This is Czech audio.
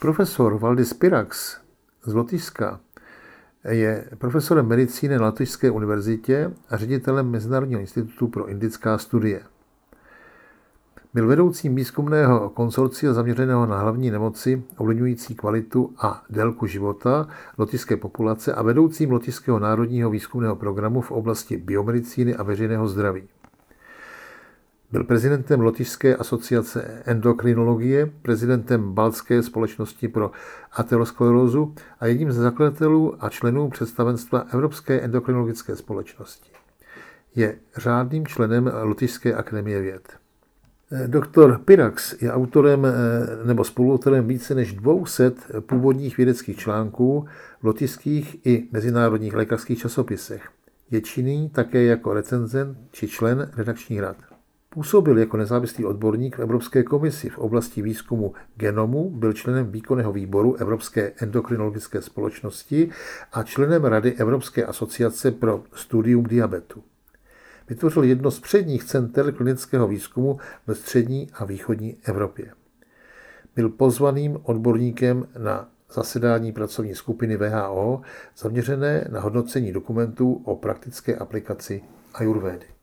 Profesor Valdis Pirax z Lotyšska je profesorem medicíny na Lotyšské univerzitě a ředitelem Mezinárodního institutu pro indická studie. Byl vedoucím výzkumného konsorcia zaměřeného na hlavní nemoci ovlivňující kvalitu a délku života lotyšské populace a vedoucím Lotyšského národního výzkumného programu v oblasti biomedicíny a veřejného zdraví. Byl prezidentem Lotyšské asociace endokrinologie, prezidentem Balské společnosti pro aterosklerózu a jedním ze zakladatelů a členů představenstva Evropské endokrinologické společnosti. Je řádným členem Lotyšské akademie věd. Doktor Pirax je autorem eh, nebo spoluautorem více než 200 původních vědeckých článků v lotyšských i mezinárodních lékařských časopisech. Je činný také jako recenzent či člen redakčních rad. Působil jako nezávislý odborník v Evropské komisi v oblasti výzkumu genomu, byl členem výkonného výboru Evropské endokrinologické společnosti a členem Rady Evropské asociace pro studium diabetu. Vytvořil jedno z předních center klinického výzkumu ve střední a východní Evropě. Byl pozvaným odborníkem na zasedání pracovní skupiny VHO zaměřené na hodnocení dokumentů o praktické aplikaci ajurvédy.